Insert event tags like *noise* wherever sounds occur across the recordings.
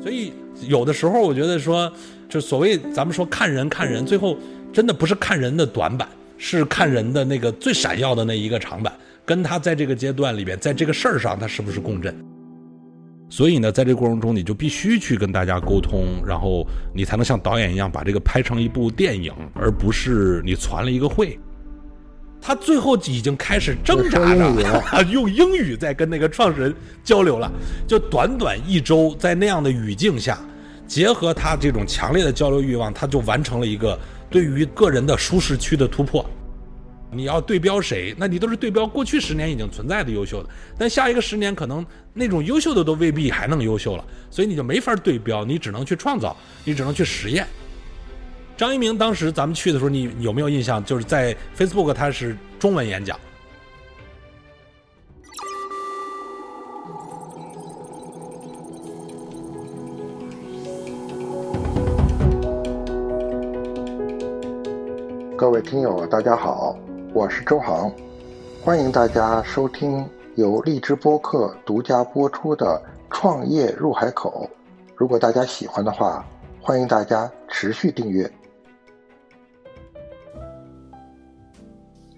所以有的时候我觉得说，就所谓咱们说看人看人，最后真的不是看人的短板，是看人的那个最闪耀的那一个长板，跟他在这个阶段里边，在这个事儿上他是不是共振。所以呢，在这个过程中，你就必须去跟大家沟通，然后你才能像导演一样把这个拍成一部电影，而不是你传了一个会。他最后已经开始挣扎着 *laughs* 用英语在跟那个创始人交流了，就短短一周，在那样的语境下，结合他这种强烈的交流欲望，他就完成了一个对于个人的舒适区的突破。你要对标谁？那你都是对标过去十年已经存在的优秀的，但下一个十年可能那种优秀的都未必还能优秀了，所以你就没法对标，你只能去创造，你只能去实验。张一鸣当时咱们去的时候，你有没有印象？就是在 Facebook 他是中文演讲。各位听友，大家好。我是周航，欢迎大家收听由荔枝播客独家播出的《创业入海口》。如果大家喜欢的话，欢迎大家持续订阅。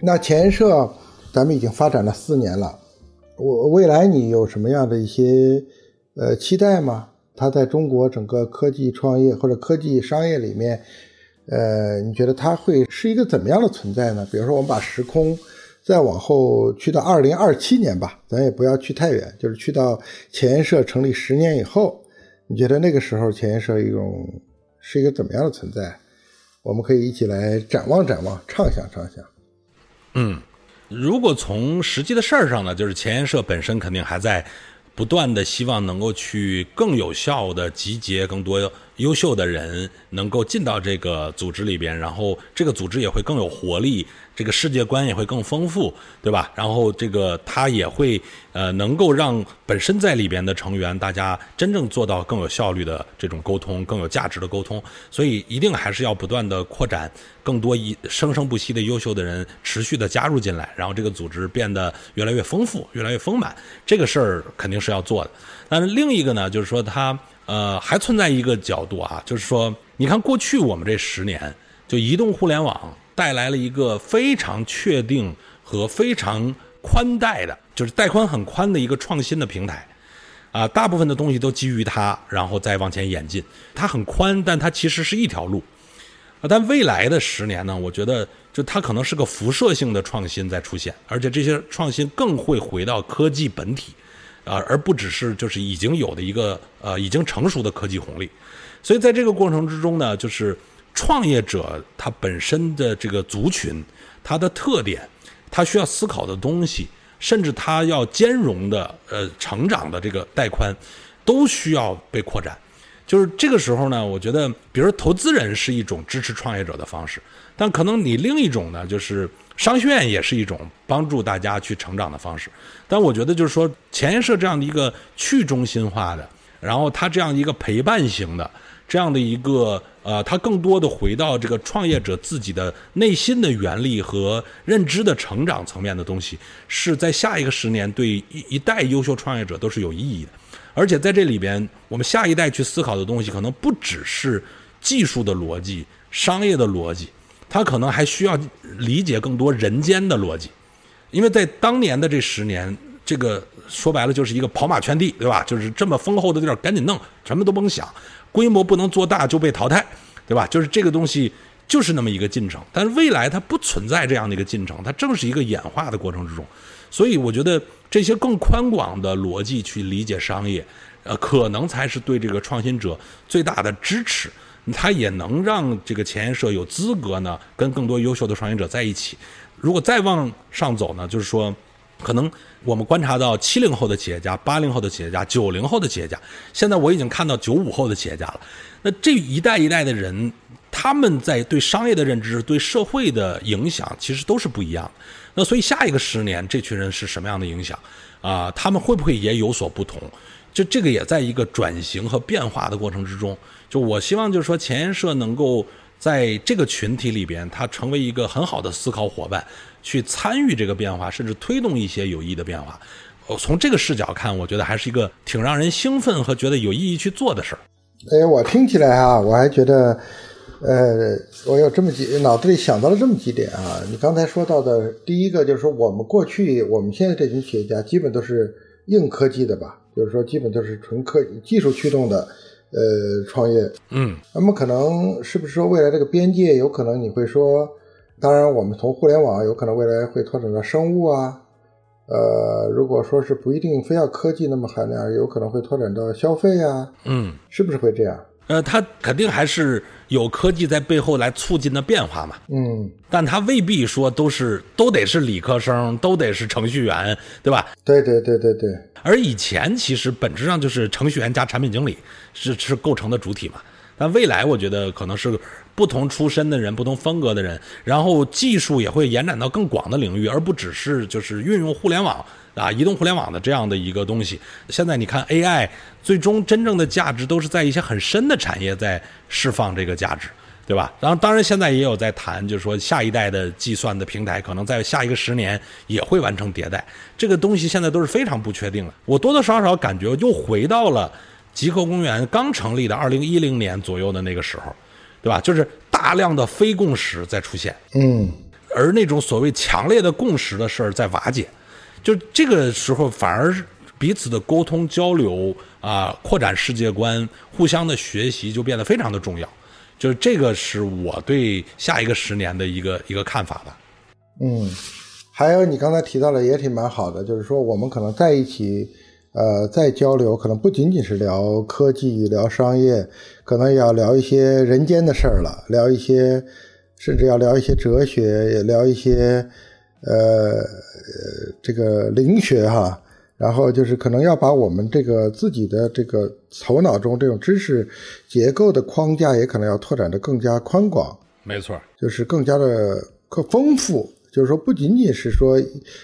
那前沿社，咱们已经发展了四年了，我未来你有什么样的一些呃期待吗？它在中国整个科技创业或者科技商业里面。呃，你觉得它会是一个怎么样的存在呢？比如说，我们把时空再往后去到二零二七年吧，咱也不要去太远，就是去到前沿社成立十年以后，你觉得那个时候前沿社一种是一个怎么样的存在？我们可以一起来展望展望，畅想畅想。嗯，如果从实际的事儿上呢，就是前沿社本身肯定还在不断的希望能够去更有效的集结更多。优秀的人能够进到这个组织里边，然后这个组织也会更有活力，这个世界观也会更丰富，对吧？然后这个他也会呃能够让本身在里边的成员大家真正做到更有效率的这种沟通，更有价值的沟通。所以一定还是要不断的扩展更多一生生不息的优秀的人持续的加入进来，然后这个组织变得越来越丰富，越来越丰满。这个事儿肯定是要做的。但是另一个呢，就是说他。呃，还存在一个角度啊，就是说，你看过去我们这十年，就移动互联网带来了一个非常确定和非常宽带的，就是带宽很宽的一个创新的平台，啊，大部分的东西都基于它，然后再往前演进。它很宽，但它其实是一条路。啊，但未来的十年呢，我觉得就它可能是个辐射性的创新在出现，而且这些创新更会回到科技本体。啊，而不只是就是已经有的一个呃已经成熟的科技红利，所以在这个过程之中呢，就是创业者他本身的这个族群，他的特点，他需要思考的东西，甚至他要兼容的呃成长的这个带宽，都需要被扩展。就是这个时候呢，我觉得，比如投资人是一种支持创业者的方式，但可能你另一种呢，就是。商学院也是一种帮助大家去成长的方式，但我觉得就是说，前沿社这样的一个去中心化的，然后它这样一个陪伴型的，这样的一个呃，它更多的回到这个创业者自己的内心的原力和认知的成长层面的东西，是在下一个十年对一一代优秀创业者都是有意义的，而且在这里边，我们下一代去思考的东西，可能不只是技术的逻辑、商业的逻辑。他可能还需要理解更多人间的逻辑，因为在当年的这十年，这个说白了就是一个跑马圈地，对吧？就是这么丰厚的地儿，赶紧弄，什么都甭想，规模不能做大就被淘汰，对吧？就是这个东西就是那么一个进程，但是未来它不存在这样的一个进程，它正是一个演化的过程之中，所以我觉得这些更宽广的逻辑去理解商业，呃，可能才是对这个创新者最大的支持。它也能让这个前沿社有资格呢，跟更多优秀的创业者在一起。如果再往上走呢，就是说，可能我们观察到七零后的企业家、八零后的企业家、九零后的企业家，现在我已经看到九五后的企业家了。那这一代一代的人，他们在对商业的认知、对社会的影响，其实都是不一样。那所以下一个十年，这群人是什么样的影响啊？他们会不会也有所不同？就这个也在一个转型和变化的过程之中。就我希望，就是说前沿社能够在这个群体里边，他成为一个很好的思考伙伴，去参与这个变化，甚至推动一些有益的变化。从这个视角看，我觉得还是一个挺让人兴奋和觉得有意义去做的事儿。哎，我听起来啊，我还觉得，呃，我有这么几脑子里想到了这么几点啊。你刚才说到的第一个就是说，我们过去我们现在这群企业家基本都是硬科技的吧，就是说基本都是纯科技术驱动的，呃，创业。嗯，那么可能是不是说未来这个边界有可能你会说，当然我们从互联网有可能未来会拓展到生物啊。呃，如果说是不一定非要科技那么含量，有可能会拓展到消费啊，嗯，是不是会这样？呃，它肯定还是有科技在背后来促进的变化嘛，嗯，但它未必说都是都得是理科生，都得是程序员，对吧？对对对对对。而以前其实本质上就是程序员加产品经理是是构成的主体嘛。但未来我觉得可能是不同出身的人、不同风格的人，然后技术也会延展到更广的领域，而不只是就是运用互联网啊、移动互联网的这样的一个东西。现在你看 AI，最终真正的价值都是在一些很深的产业在释放这个价值，对吧？然后当然现在也有在谈，就是说下一代的计算的平台可能在下一个十年也会完成迭代，这个东西现在都是非常不确定的。我多多少少感觉又回到了。极客公园刚成立的二零一零年左右的那个时候，对吧？就是大量的非共识在出现，嗯，而那种所谓强烈的共识的事儿在瓦解，就这个时候反而彼此的沟通交流啊，扩展世界观，互相的学习就变得非常的重要。就是这个是我对下一个十年的一个一个看法吧。嗯，还有你刚才提到了也挺蛮好的，就是说我们可能在一起。呃，在交流可能不仅仅是聊科技、聊商业，可能也要聊一些人间的事儿了，聊一些，甚至要聊一些哲学，也聊一些，呃，这个灵学哈。然后就是可能要把我们这个自己的这个头脑中这种知识结构的框架，也可能要拓展的更加宽广。没错，就是更加的更丰富。就是说，不仅仅是说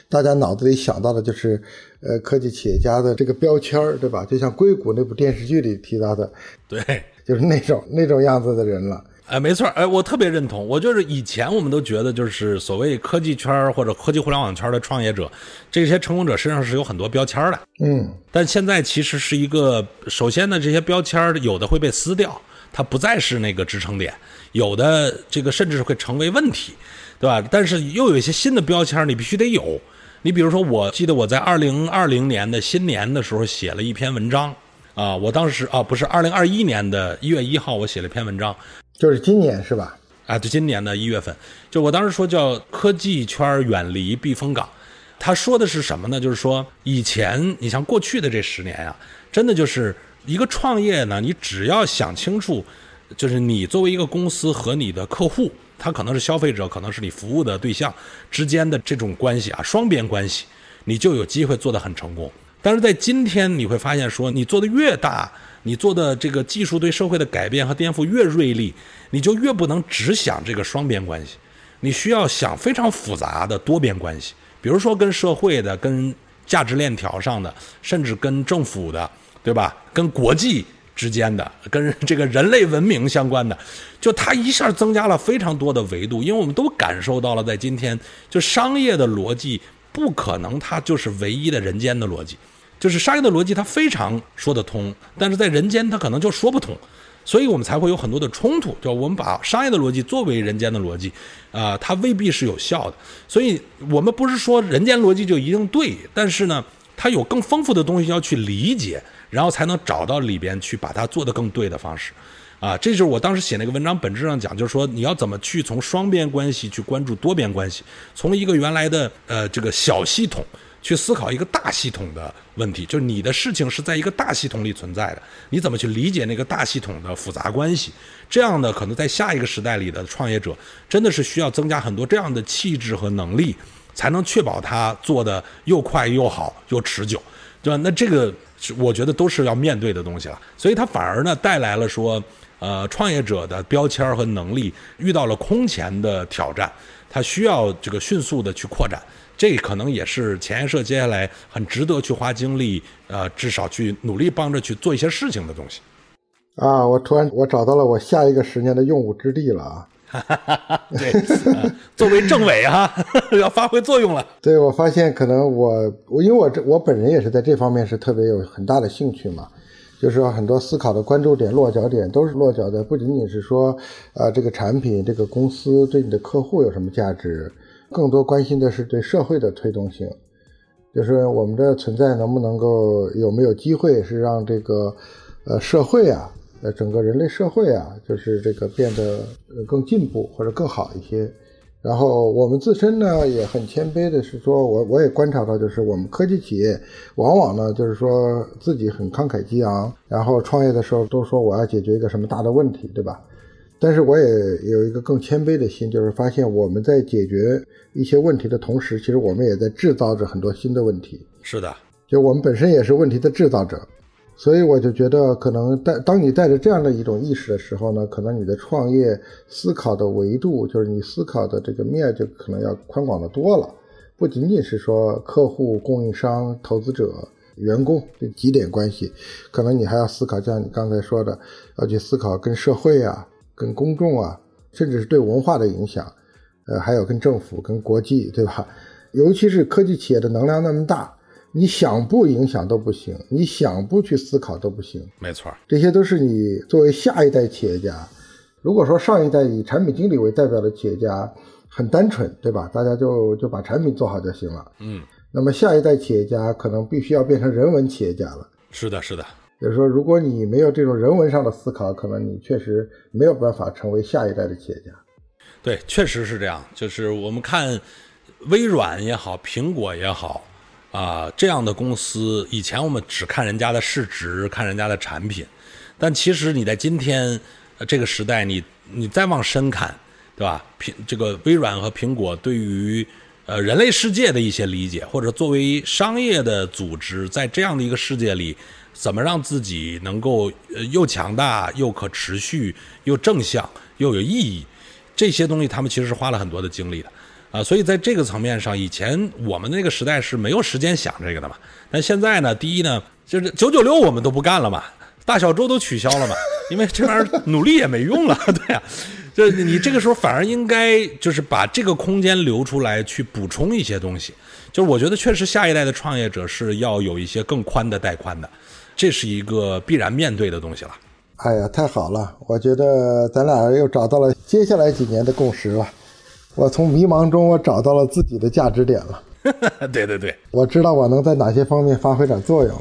大家脑子里想到的，就是呃科技企业家的这个标签儿，对吧？就像硅谷那部电视剧里提到的，对，就是那种那种样子的人了。哎，没错，哎，我特别认同。我就是以前我们都觉得，就是所谓科技圈或者科技互联网圈的创业者，这些成功者身上是有很多标签的。嗯，但现在其实是一个，首先呢，这些标签有的会被撕掉，它不再是那个支撑点，有的这个甚至会成为问题。对吧？但是又有一些新的标签，你必须得有。你比如说，我记得我在二零二零年的新年的时候写了一篇文章啊，我当时啊不是二零二一年的一月一号，我写了一篇文章，就是今年是吧？啊，就今年的一月份，就我当时说叫科技圈远离避风港。他说的是什么呢？就是说以前你像过去的这十年呀，真的就是一个创业呢，你只要想清楚，就是你作为一个公司和你的客户。他可能是消费者，可能是你服务的对象之间的这种关系啊，双边关系，你就有机会做得很成功。但是在今天，你会发现说，你做的越大，你做的这个技术对社会的改变和颠覆越锐利，你就越不能只想这个双边关系，你需要想非常复杂的多边关系，比如说跟社会的、跟价值链条上的，甚至跟政府的，对吧？跟国际。之间的跟这个人类文明相关的，就它一下增加了非常多的维度，因为我们都感受到了，在今天就商业的逻辑不可能它就是唯一的人间的逻辑，就是商业的逻辑它非常说得通，但是在人间它可能就说不通，所以我们才会有很多的冲突，就我们把商业的逻辑作为人间的逻辑，啊，它未必是有效的，所以我们不是说人间逻辑就一定对，但是呢，它有更丰富的东西要去理解。然后才能找到里边去把它做得更对的方式，啊，这就是我当时写那个文章本质上讲，就是说你要怎么去从双边关系去关注多边关系，从一个原来的呃这个小系统去思考一个大系统的问题，就是你的事情是在一个大系统里存在的，你怎么去理解那个大系统的复杂关系？这样的可能在下一个时代里的创业者真的是需要增加很多这样的气质和能力，才能确保他做的又快又好又持久，对吧？那这个。我觉得都是要面对的东西了，所以它反而呢带来了说，呃，创业者的标签和能力遇到了空前的挑战，它需要这个迅速的去扩展，这可能也是前沿社接下来很值得去花精力，呃，至少去努力帮着去做一些事情的东西。啊，我突然我找到了我下一个十年的用武之地了啊。*laughs* 对，作为政委啊，*laughs* 要发挥作用了。对，我发现可能我我因为我这我本人也是在这方面是特别有很大的兴趣嘛，就是说很多思考的关注点、落脚点都是落脚的不仅仅是说，呃，这个产品、这个公司对你的客户有什么价值，更多关心的是对社会的推动性，就是我们的存在能不能够有没有机会是让这个，呃，社会啊，呃，整个人类社会啊，就是这个变得更进步或者更好一些。然后我们自身呢也很谦卑的是说，我我也观察到，就是我们科技企业往往呢就是说自己很慷慨激昂，然后创业的时候都说我要解决一个什么大的问题，对吧？但是我也有一个更谦卑的心，就是发现我们在解决一些问题的同时，其实我们也在制造着很多新的问题。是的，就我们本身也是问题的制造者。所以我就觉得，可能带当你带着这样的一种意识的时候呢，可能你的创业思考的维度，就是你思考的这个面，就可能要宽广的多了。不仅仅是说客户、供应商、投资者、员工这几点关系，可能你还要思考，像你刚才说的，要去思考跟社会啊、跟公众啊，甚至是对文化的影响，呃，还有跟政府、跟国际，对吧？*laughs* 尤其是科技企业的能量那么大。你想不影响都不行，你想不去思考都不行。没错，这些都是你作为下一代企业家。如果说上一代以产品经理为代表的企业家很单纯，对吧？大家就就把产品做好就行了。嗯，那么下一代企业家可能必须要变成人文企业家了。是的，是的。就是说，如果你没有这种人文上的思考，可能你确实没有办法成为下一代的企业家。对，确实是这样。就是我们看微软也好，苹果也好。啊，这样的公司以前我们只看人家的市值，看人家的产品，但其实你在今天这个时代，你你再往深看，对吧？苹这个微软和苹果对于呃人类世界的一些理解，或者作为商业的组织，在这样的一个世界里，怎么让自己能够呃又强大又可持续又正向又有意义，这些东西他们其实是花了很多的精力的。啊，所以在这个层面上，以前我们那个时代是没有时间想这个的嘛。但现在呢，第一呢，就是九九六我们都不干了嘛，大小周都取消了嘛，因为这玩意儿 *laughs* 努力也没用了，对呀。就你这个时候反而应该就是把这个空间留出来，去补充一些东西。就是我觉得确实下一代的创业者是要有一些更宽的带宽的，这是一个必然面对的东西了。哎呀，太好了，我觉得咱俩又找到了接下来几年的共识了。我从迷茫中，我找到了自己的价值点了。*laughs* 对对对，我知道我能在哪些方面发挥点作用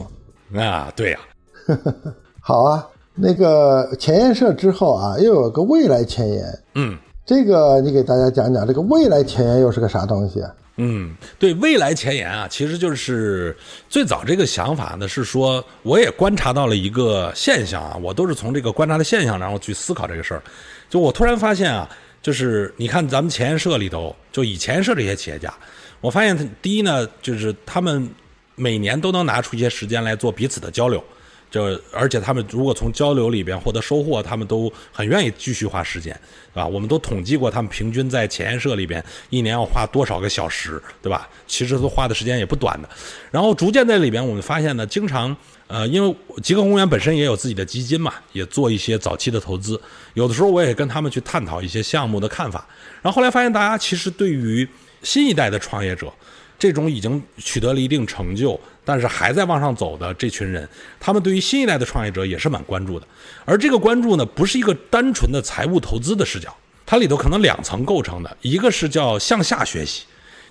了。啊，对呀。*laughs* 好啊，那个前沿社之后啊，又有个未来前沿。嗯，这个你给大家讲讲，这个未来前沿又是个啥东西啊？嗯，对，未来前沿啊，其实就是最早这个想法呢，是说我也观察到了一个现象啊，我都是从这个观察的现象，然后去思考这个事儿。就我突然发现啊。就是你看咱们前沿社里头，就以前沿社这些企业家，我发现第一呢，就是他们每年都能拿出一些时间来做彼此的交流，就而且他们如果从交流里边获得收获，他们都很愿意继续花时间，对吧？我们都统计过，他们平均在前沿社里边一年要花多少个小时，对吧？其实都花的时间也不短的。然后逐渐在里边，我们发现呢，经常。呃，因为极客公园本身也有自己的基金嘛，也做一些早期的投资。有的时候我也跟他们去探讨一些项目的看法。然后后来发现，大家其实对于新一代的创业者，这种已经取得了一定成就，但是还在往上走的这群人，他们对于新一代的创业者也是蛮关注的。而这个关注呢，不是一个单纯的财务投资的视角，它里头可能两层构成的，一个是叫向下学习。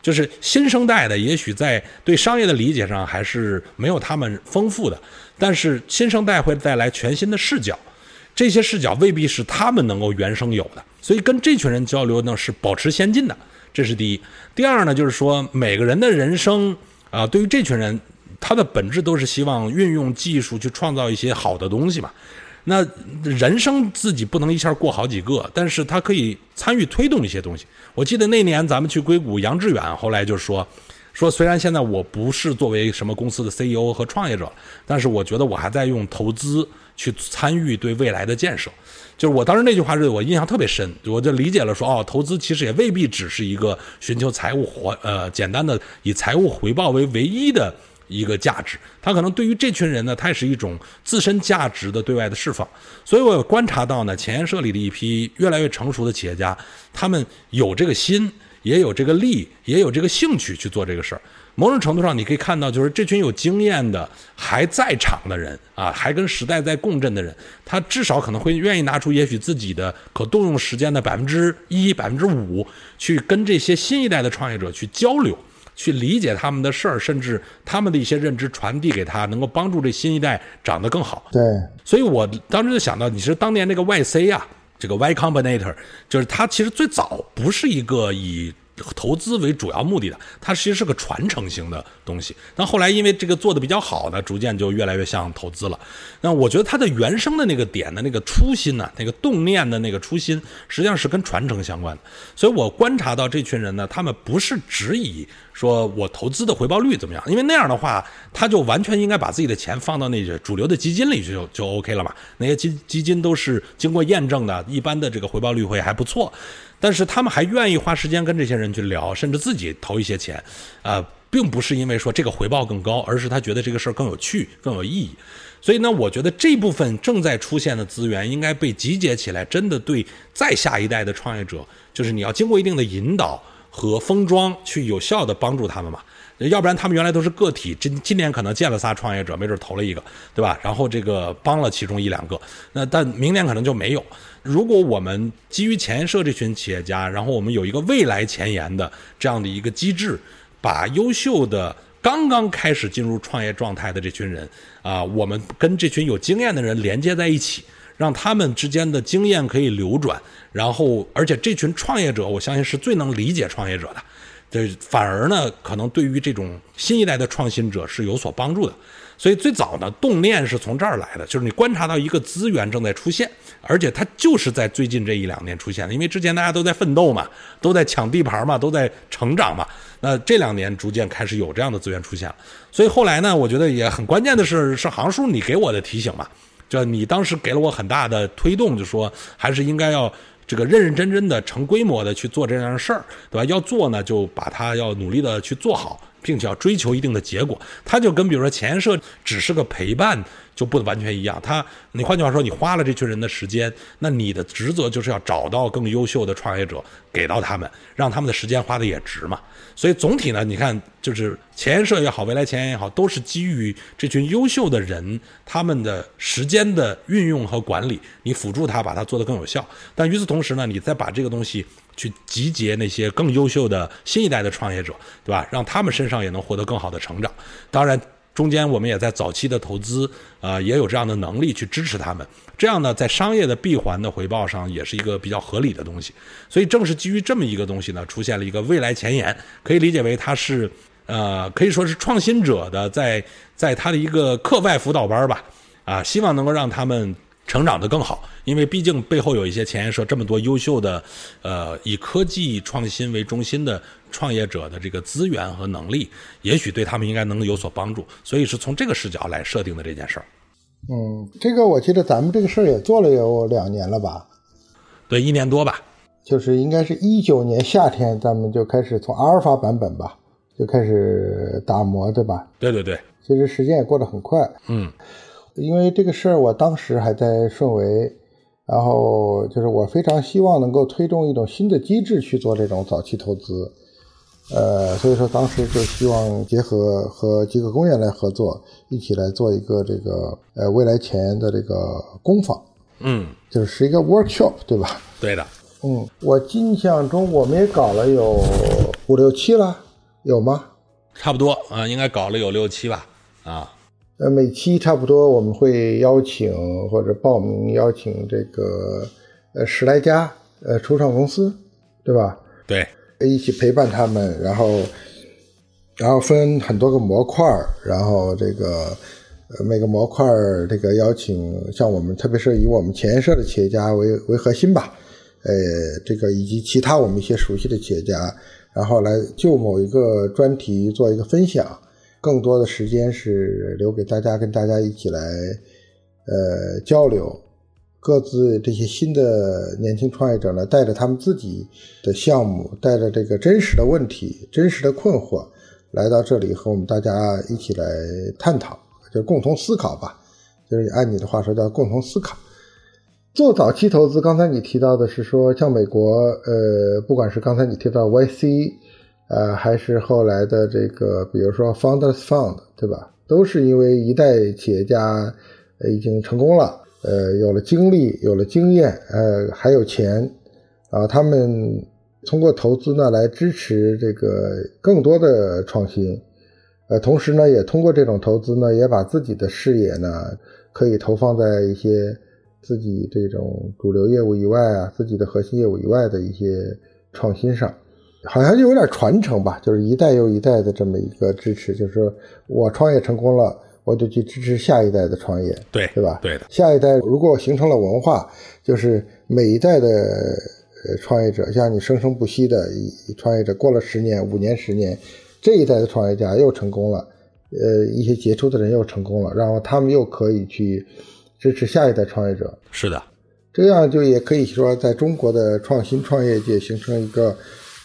就是新生代的，也许在对商业的理解上还是没有他们丰富的，但是新生代会带来全新的视角，这些视角未必是他们能够原生有的，所以跟这群人交流呢是保持先进的，这是第一。第二呢，就是说每个人的人生啊，对于这群人，他的本质都是希望运用技术去创造一些好的东西嘛。那人生自己不能一下过好几个，但是他可以参与推动一些东西。我记得那年咱们去硅谷，杨致远后来就说，说虽然现在我不是作为什么公司的 CEO 和创业者，但是我觉得我还在用投资去参与对未来的建设。就是我当时那句话是我印象特别深，我就理解了说，哦，投资其实也未必只是一个寻求财务回呃简单的以财务回报为唯一的。一个价值，它可能对于这群人呢，它也是一种自身价值的对外的释放。所以我有观察到呢，前沿社里的一批越来越成熟的企业家，他们有这个心，也有这个力，也有这个兴趣去做这个事儿。某种程度上，你可以看到，就是这群有经验的、还在场的人啊，还跟时代在共振的人，他至少可能会愿意拿出也许自己的可动用时间的百分之一、百分之五，去跟这些新一代的创业者去交流，去理解他们的事儿，甚至他们的一些认知传递给他，能够帮助这新一代长得更好。对，所以我当时就想到，你是当年那个 YC 啊，这个 Y Combinator，就是它其实最早不是一个以投资为主要目的的，它其实是个传承型的东西。但后来因为这个做的比较好呢，逐渐就越来越像投资了。那我觉得它的原生的那个点的那个初心呢，那个动念的那个初心，实际上是跟传承相关的。所以我观察到这群人呢，他们不是只以说我投资的回报率怎么样，因为那样的话，他就完全应该把自己的钱放到那些主流的基金里去就就 OK 了嘛。那些基基金都是经过验证的，一般的这个回报率会还不错。但是他们还愿意花时间跟这些人去聊，甚至自己投一些钱，啊、并不是因为说这个回报更高，而是他觉得这个事儿更有趣、更有意义。所以呢，我觉得这部分正在出现的资源应该被集结起来，真的对再下一代的创业者，就是你要经过一定的引导和封装，去有效的帮助他们嘛。要不然他们原来都是个体，今今年可能见了仨创业者，没准投了一个，对吧？然后这个帮了其中一两个，那但明年可能就没有。如果我们基于前社这群企业家，然后我们有一个未来前沿的这样的一个机制，把优秀的刚刚开始进入创业状态的这群人啊，我们跟这群有经验的人连接在一起，让他们之间的经验可以流转，然后而且这群创业者，我相信是最能理解创业者的。这反而呢，可能对于这种新一代的创新者是有所帮助的。所以最早呢，动念是从这儿来的，就是你观察到一个资源正在出现，而且它就是在最近这一两年出现的，因为之前大家都在奋斗嘛，都在抢地盘嘛，都在成长嘛。那这两年逐渐开始有这样的资源出现了，所以后来呢，我觉得也很关键的是，是行叔你给我的提醒嘛，就你当时给了我很大的推动，就说还是应该要。这个认认真真的、成规模的去做这样的事儿，对吧？要做呢，就把它要努力的去做好，并且要追求一定的结果。它就跟比如说前设只是个陪伴，就不完全一样。他，你换句话说，你花了这群人的时间，那你的职责就是要找到更优秀的创业者，给到他们，让他们的时间花的也值嘛。所以总体呢，你看，就是前沿社也好，未来前沿也好，都是基于这群优秀的人他们的时间的运用和管理，你辅助他把它做得更有效。但与此同时呢，你再把这个东西去集结那些更优秀的新一代的创业者，对吧？让他们身上也能获得更好的成长。当然。中间我们也在早期的投资，呃，也有这样的能力去支持他们。这样呢，在商业的闭环的回报上，也是一个比较合理的东西。所以，正是基于这么一个东西呢，出现了一个未来前沿，可以理解为它是，呃，可以说是创新者的在在他的一个课外辅导班吧，啊，希望能够让他们成长得更好。因为毕竟背后有一些前沿社这么多优秀的，呃，以科技创新为中心的。创业者的这个资源和能力，也许对他们应该能有所帮助，所以是从这个视角来设定的这件事儿。嗯，这个我记得咱们这个事儿也做了有两年了吧？对，一年多吧。就是应该是一九年夏天，咱们就开始从阿尔法版本吧，就开始打磨，对吧？对对对。其实时间也过得很快。嗯，因为这个事儿，我当时还在顺为，然后就是我非常希望能够推动一种新的机制去做这种早期投资。呃，所以说当时就希望结合和几个公园来合作，一起来做一个这个呃未来前的这个工坊，嗯，就是一个 workshop，对吧？对的，嗯，我印象中我们也搞了有五六期了，有吗？差不多啊，应该搞了有六期吧，啊，呃，每期差不多我们会邀请或者报名邀请这个呃十来家呃初创公司，对吧？对。一起陪伴他们，然后，然后分很多个模块然后这个每个模块这个邀请像我们，特别是以我们前沿社的企业家为为核心吧，呃，这个以及其他我们一些熟悉的企业家，然后来就某一个专题做一个分享，更多的时间是留给大家跟大家一起来呃交流。各自这些新的年轻创业者呢，带着他们自己的项目，带着这个真实的问题、真实的困惑，来到这里和我们大家一起来探讨，就共同思考吧。就是按你的话说，叫共同思考。做早期投资，刚才你提到的是说，像美国，呃，不管是刚才你提到 YC，呃，还是后来的这个，比如说 Founders Fund，对吧？都是因为一代企业家已经成功了，呃，有了经历，有了经验，呃，还有钱，啊，他们通过投资呢来支持这个更多的创新，呃，同时呢，也通过这种投资呢，也把自己的视野呢可以投放在一些自己这种主流业务以外啊，自己的核心业务以外的一些创新上。好像就有点传承吧，就是一代又一代的这么一个支持，就是我创业成功了，我就去支持下一代的创业，对对吧？对的。下一代如果形成了文化，就是每一代的呃创业者，像你生生不息的创业者，过了十年、五年、十年，这一代的创业家又成功了，呃，一些杰出的人又成功了，然后他们又可以去支持下一代创业者。是的，这样就也可以说，在中国的创新创业界形成一个。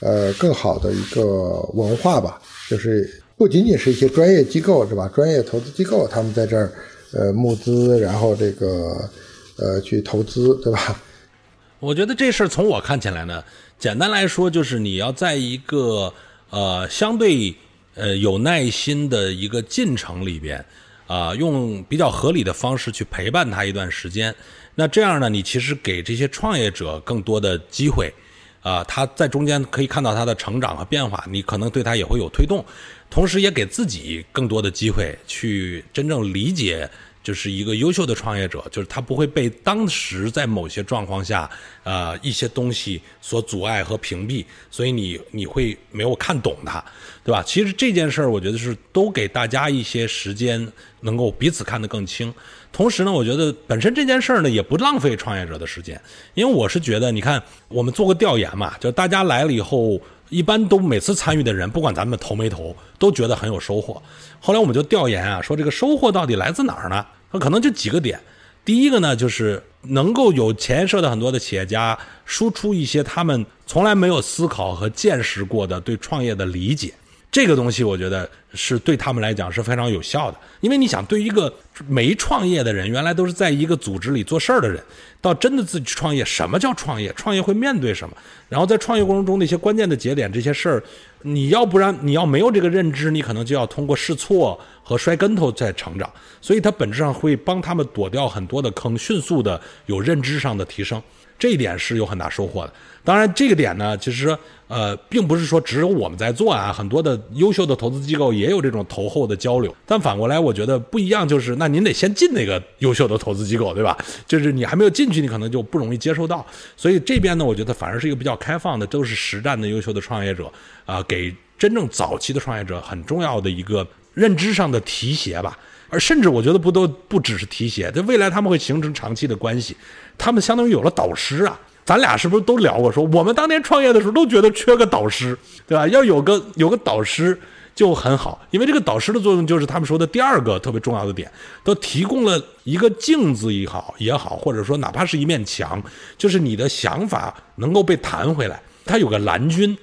呃，更好的一个文化吧，就是不仅仅是一些专业机构是吧？专业投资机构他们在这儿呃募资，然后这个呃去投资，对吧？*laughs* 我觉得这事儿从我看起来呢，简单来说就是你要在一个呃相对呃有耐心的一个进程里边啊，用比较合理的方式去陪伴他一段时间。那这样呢，你其实给这些创业者更多的机会。啊，他在中间可以看到他的成长和变化，你可能对他也会有推动，同时也给自己更多的机会去真正理解，就是一个优秀的创业者，就是他不会被当时在某些状况下，呃，一些东西所阻碍和屏蔽，所以你你会没有看懂他，对吧？其实这件事儿，我觉得是都给大家一些时间，能够彼此看得更清。同时呢，我觉得本身这件事儿呢也不浪费创业者的时间，因为我是觉得，你看我们做过调研嘛，就大家来了以后，一般都每次参与的人，不管咱们投没投，都觉得很有收获。后来我们就调研啊，说这个收获到底来自哪儿呢？那可能就几个点。第一个呢，就是能够有前设的很多的企业家输出一些他们从来没有思考和见识过的对创业的理解。这个东西我觉得是对他们来讲是非常有效的，因为你想，对于一个没创业的人，原来都是在一个组织里做事儿的人，到真的自己去创业，什么叫创业？创业会面对什么？然后在创业过程中那些关键的节点，这些事儿，你要不然你要没有这个认知，你可能就要通过试错和摔跟头在成长。所以它本质上会帮他们躲掉很多的坑，迅速的有认知上的提升。这一点是有很大收获的。当然，这个点呢，其实呃，并不是说只有我们在做啊，很多的优秀的投资机构也有这种投后的交流。但反过来，我觉得不一样，就是那您得先进那个优秀的投资机构，对吧？就是你还没有进去，你可能就不容易接受到。所以这边呢，我觉得反而是一个比较开放的，都是实战的优秀的创业者啊，给真正早期的创业者很重要的一个认知上的提携吧。而甚至我觉得不都不只是提携，在未来他们会形成长期的关系，他们相当于有了导师啊。咱俩是不是都聊过？说我们当年创业的时候都觉得缺个导师，对吧？要有个有个导师就很好，因为这个导师的作用就是他们说的第二个特别重要的点，都提供了一个镜子也好也好，或者说哪怕是一面墙，就是你的想法能够被弹回来。他有个蓝军，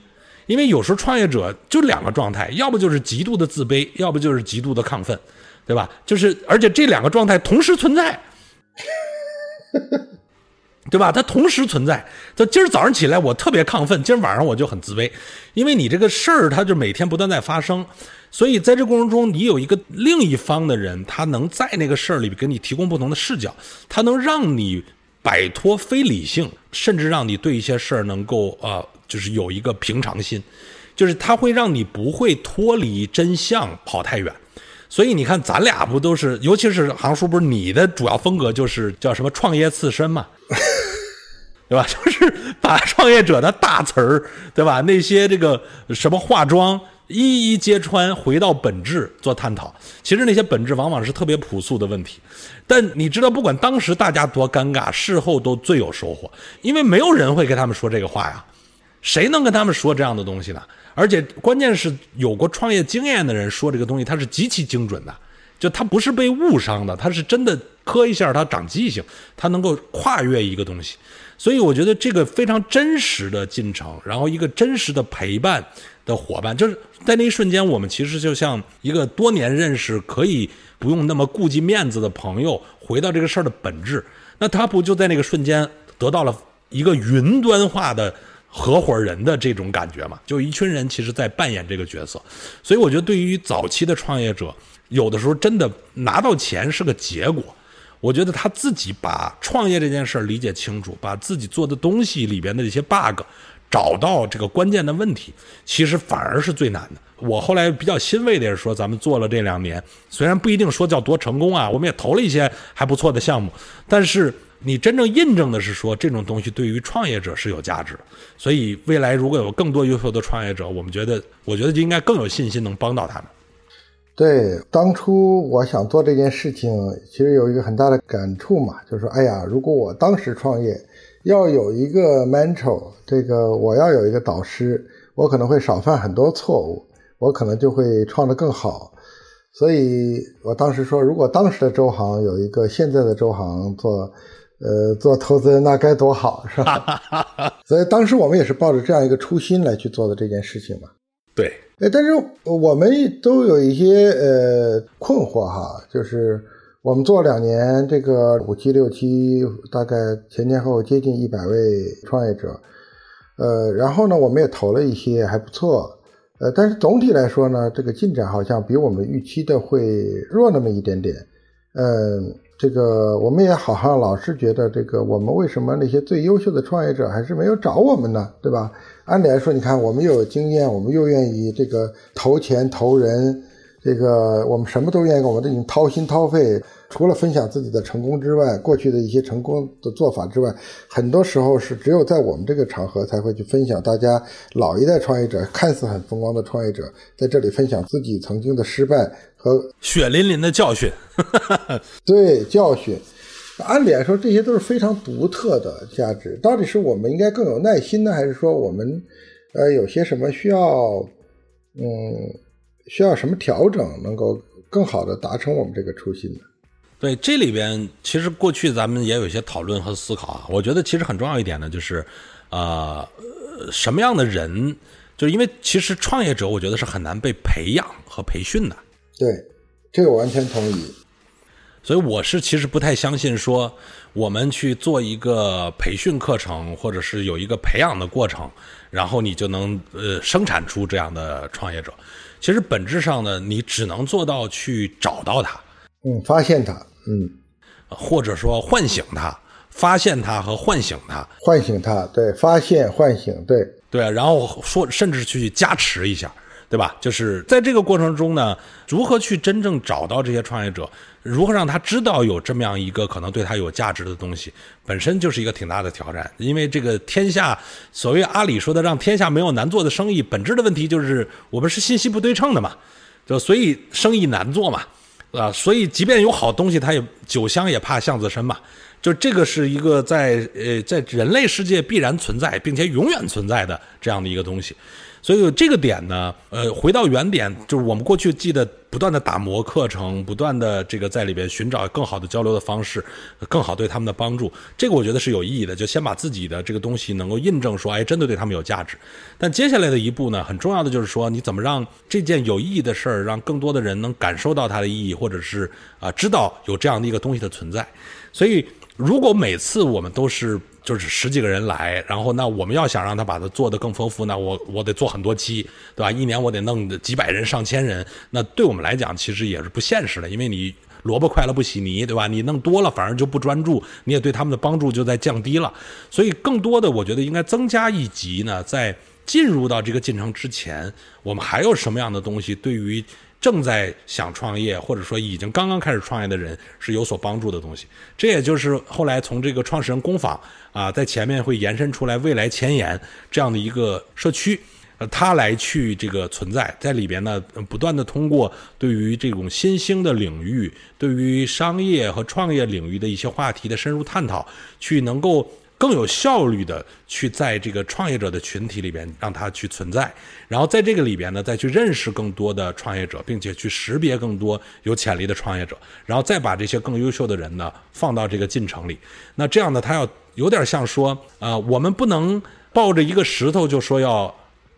因为有时候创业者就两个状态，要不就是极度的自卑，要不就是极度的亢奋。对吧？就是，而且这两个状态同时存在，对吧？它同时存在。就今儿早上起来我特别亢奋，今儿晚上我就很自卑，因为你这个事儿它就每天不断在发生，所以在这过程中，你有一个另一方的人，他能在那个事儿里给你提供不同的视角，他能让你摆脱非理性，甚至让你对一些事儿能够啊，就是有一个平常心，就是他会让你不会脱离真相跑太远。所以你看，咱俩不都是，尤其是航叔，不是你的主要风格就是叫什么创业刺身嘛，*laughs* 对吧？*laughs* 就是把创业者的大词儿，对吧？那些这个什么化妆一一揭穿，回到本质做探讨。其实那些本质往往是特别朴素的问题，但你知道，不管当时大家多尴尬，事后都最有收获，因为没有人会跟他们说这个话呀，谁能跟他们说这样的东西呢？而且关键是有过创业经验的人说这个东西，它是极其精准的，就它不是被误伤的，它是真的磕一下它长记性，它能够跨越一个东西。所以我觉得这个非常真实的进程，然后一个真实的陪伴的伙伴，就是在那一瞬间，我们其实就像一个多年认识、可以不用那么顾及面子的朋友，回到这个事儿的本质。那他不就在那个瞬间得到了一个云端化的？合伙人的这种感觉嘛，就一群人其实在扮演这个角色，所以我觉得对于早期的创业者，有的时候真的拿到钱是个结果。我觉得他自己把创业这件事儿理解清楚，把自己做的东西里边的这些 bug 找到这个关键的问题，其实反而是最难的。我后来比较欣慰的是说，咱们做了这两年，虽然不一定说叫多成功啊，我们也投了一些还不错的项目，但是。你真正印证的是说，这种东西对于创业者是有价值。所以未来如果有更多优秀的创业者，我们觉得，我觉得就应该更有信心能帮到他们。对，当初我想做这件事情，其实有一个很大的感触嘛，就是说，哎呀，如果我当时创业，要有一个 mentor，这个我要有一个导师，我可能会少犯很多错误，我可能就会创得更好。所以我当时说，如果当时的周航有一个现在的周航做。呃，做投资人那该多好，是吧？*laughs* 所以当时我们也是抱着这样一个初心来去做的这件事情嘛。对，哎，但是我们都有一些呃困惑哈，就是我们做两年，这个五期六期，大概前前后后接近一百位创业者，呃，然后呢，我们也投了一些还不错，呃，但是总体来说呢，这个进展好像比我们预期的会弱那么一点点，嗯。这个我们也好像老是觉得，这个我们为什么那些最优秀的创业者还是没有找我们呢？对吧？按理来说，你看我们又有经验，我们又愿意这个投钱投人，这个我们什么都愿意，我们都已经掏心掏肺。除了分享自己的成功之外，过去的一些成功的做法之外，很多时候是只有在我们这个场合才会去分享。大家老一代创业者看似很风光的创业者，在这里分享自己曾经的失败和血淋淋的教训。*laughs* 对教训，按理来说这些都是非常独特的价值。到底是我们应该更有耐心呢，还是说我们呃有些什么需要嗯需要什么调整，能够更好的达成我们这个初心呢？对，这里边其实过去咱们也有一些讨论和思考啊。我觉得其实很重要一点呢，就是，呃，什么样的人，就是因为其实创业者，我觉得是很难被培养和培训的。对，这个我完全同意。所以我是其实不太相信说，我们去做一个培训课程，或者是有一个培养的过程，然后你就能呃生产出这样的创业者。其实本质上呢，你只能做到去找到他。嗯，发现他，嗯，或者说唤醒他，发现他和唤醒他，唤醒他，对，发现唤醒，对，对，然后说，甚至去加持一下，对吧？就是在这个过程中呢，如何去真正找到这些创业者，如何让他知道有这么样一个可能对他有价值的东西，本身就是一个挺大的挑战。因为这个天下，所谓阿里说的让天下没有难做的生意，本质的问题就是我们是信息不对称的嘛，就所以生意难做嘛。啊，所以即便有好东西，它也酒香也怕巷子深嘛。就这个是一个在呃在人类世界必然存在并且永远存在的这样的一个东西。所以这个点呢，呃，回到原点，就是我们过去记得不断的打磨课程，不断的这个在里边寻找更好的交流的方式，更好对他们的帮助。这个我觉得是有意义的，就先把自己的这个东西能够印证说，哎，真的对他们有价值。但接下来的一步呢，很重要的就是说，你怎么让这件有意义的事儿，让更多的人能感受到它的意义，或者是啊，知道有这样的一个东西的存在。所以，如果每次我们都是。就是十几个人来，然后那我们要想让他把它做得更丰富，那我我得做很多期，对吧？一年我得弄几百人、上千人，那对我们来讲其实也是不现实的，因为你萝卜快了不洗泥，对吧？你弄多了反而就不专注，你也对他们的帮助就在降低了。所以更多的，我觉得应该增加一级呢，在进入到这个进程之前，我们还有什么样的东西对于？正在想创业，或者说已经刚刚开始创业的人是有所帮助的东西。这也就是后来从这个创始人工坊啊，在前面会延伸出来未来前沿这样的一个社区，呃，它来去这个存在在里边呢，不断的通过对于这种新兴的领域，对于商业和创业领域的一些话题的深入探讨，去能够。更有效率的去在这个创业者的群体里边让他去存在，然后在这个里边呢，再去认识更多的创业者，并且去识别更多有潜力的创业者，然后再把这些更优秀的人呢放到这个进程里。那这样呢，他要有点像说，呃，我们不能抱着一个石头就说要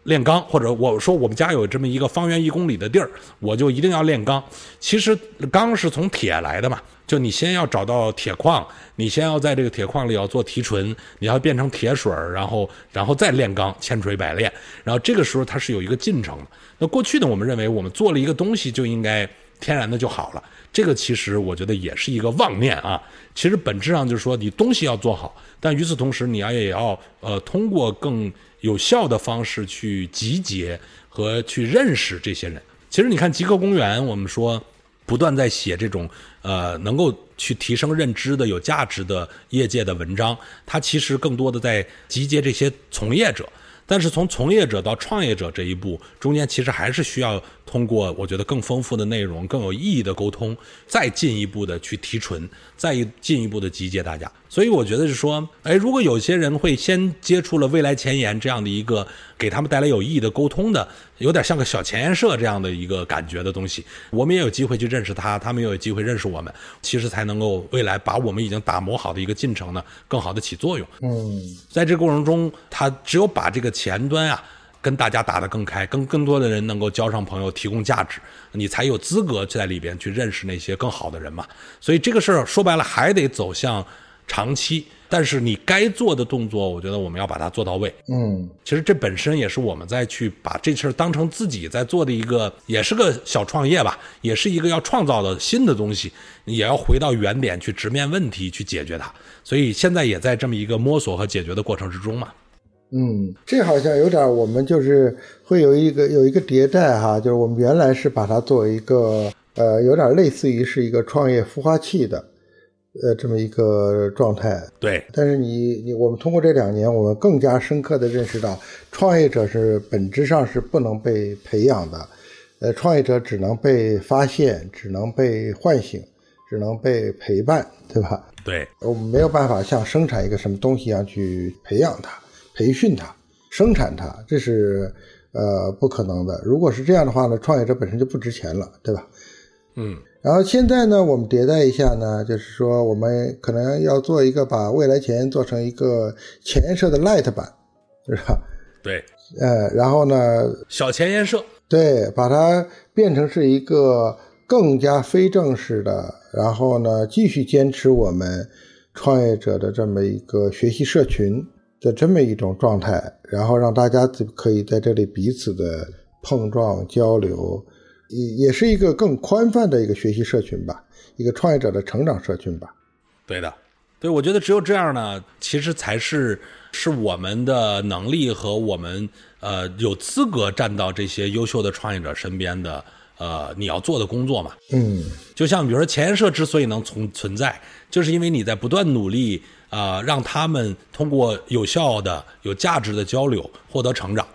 炼钢，或者我说我们家有这么一个方圆一公里的地儿，我就一定要炼钢。其实钢是从铁来的嘛，就你先要找到铁矿，你先要在这个铁矿里要做提纯，你要变成铁水，然后然后再炼钢，千锤百炼。然后这个时候它是有一个进程的。那过去呢，我们认为我们做了一个东西就应该天然的就好了。这个其实我觉得也是一个妄念啊。其实本质上就是说，你东西要做好，但与此同时，你要也要呃通过更有效的方式去集结和去认识这些人。其实你看极客公园，我们说不断在写这种呃能够去提升认知的有价值的业界的文章，它其实更多的在集结这些从业者。但是从从业者到创业者这一步中间，其实还是需要通过我觉得更丰富的内容、更有意义的沟通，再进一步的去提纯，再进一步的集结大家。所以我觉得是说，哎，如果有些人会先接触了未来前沿这样的一个给他们带来有意义的沟通的，有点像个小前沿社这样的一个感觉的东西，我们也有机会去认识他，他们也有机会认识我们，其实才能够未来把我们已经打磨好的一个进程呢，更好的起作用。嗯，在这个过程中，他只有把这个前端啊跟大家打得更开，跟更多的人能够交上朋友，提供价值，你才有资格在里边去认识那些更好的人嘛。所以这个事儿说白了还得走向长期，但是你该做的动作，我觉得我们要把它做到位。嗯其实这本身也是我们在去把这事儿当成自己在做的一个，也是个小创业吧，也是一个要创造的新的东西，也要回到原点去直面问题去解决它。所以现在也在这么一个摸索和解决的过程之中嘛。嗯，这好像有点儿我们就是会有一个有一个迭代哈，就是我们原来是把它作为一个呃，有点类似于是一个创业孵化器的呃这么一个状态。对，但是你你我们通过这两年，我们更加深刻的认识到，创业者是本质上是不能被培养的，呃，创业者只能被发现，只能被唤醒，只能被陪伴，对吧？对，我们没有办法像生产一个什么东西一样去培养它、培训它、生产它，这是呃不可能的。如果是这样的话呢，创业者本身就不值钱了，对吧？嗯，然后现在呢，我们迭代一下呢，就是说我们可能要做一个把未来钱做成一个前沿社的 Light 版，是吧？对，呃，然后呢，小前沿社，对，把它变成是一个更加非正式的，然后呢，继续坚持我们创业者的这么一个学习社群的这么一种状态，然后让大家可以在这里彼此的碰撞交流，也也是一个更宽泛的一个学习社群吧，一个创业者的成长社群吧。对的，对，我觉得只有这样呢，其实才是是我们的能力和我们呃有资格站到这些优秀的创业者身边的呃你要做的工作嘛。嗯就像比如说前沿社之所以能存存在，就是因为你在不断努力啊、让他们通过有效的、有价值的交流获得成长，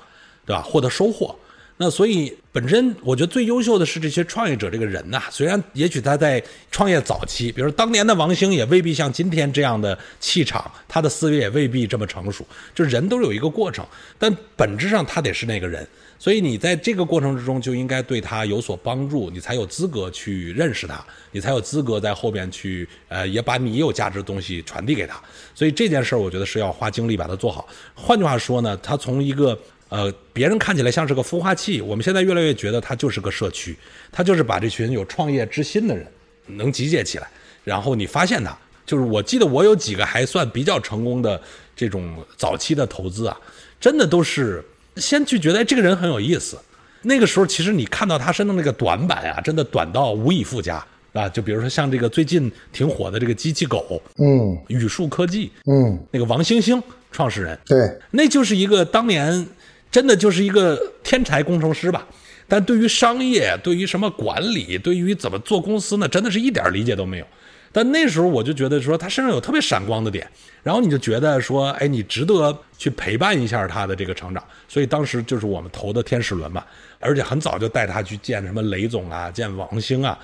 对吧？获得收获。那所以本身我觉得最优秀的是这些创业者这个人呐、虽然也许他在创业早期，比如当年的王兴也未必像今天这样的气场，他的思维也未必这么成熟。就人都有一个过程，但本质上他得是那个人。所以你在这个过程之中就应该对他有所帮助，你才有资格去认识他，你才有资格在后边去呃也把你有价值的东西传递给他。所以这件事儿我觉得是要花精力把它做好。换句话说呢，他从一个呃别人看起来像是个孵化器，我们现在越来越觉得它就是个社区，它就是把这群有创业之心的人能集结起来，然后你发现他。就是我记得我有几个还算比较成功的这种早期的投资啊，真的都是先去觉得哎这个人很有意思，那个时候其实你看到他身上那个短板啊，真的短到无以复加啊。就比如说像这个最近挺火的这个机器狗，嗯语数科技嗯，那个王星星创始人，对，那就是一个当年真的就是一个天才工程师吧。但对于商业，对于什么管理，对于怎么做公司呢，真的是一点理解都没有。但那时候我就觉得说他身上有特别闪光的点，然后你就觉得说，哎，你值得去陪伴一下他的这个成长。所以当时就是我们投的天使轮嘛，而且很早就带他去见什么雷总啊，见王兴啊。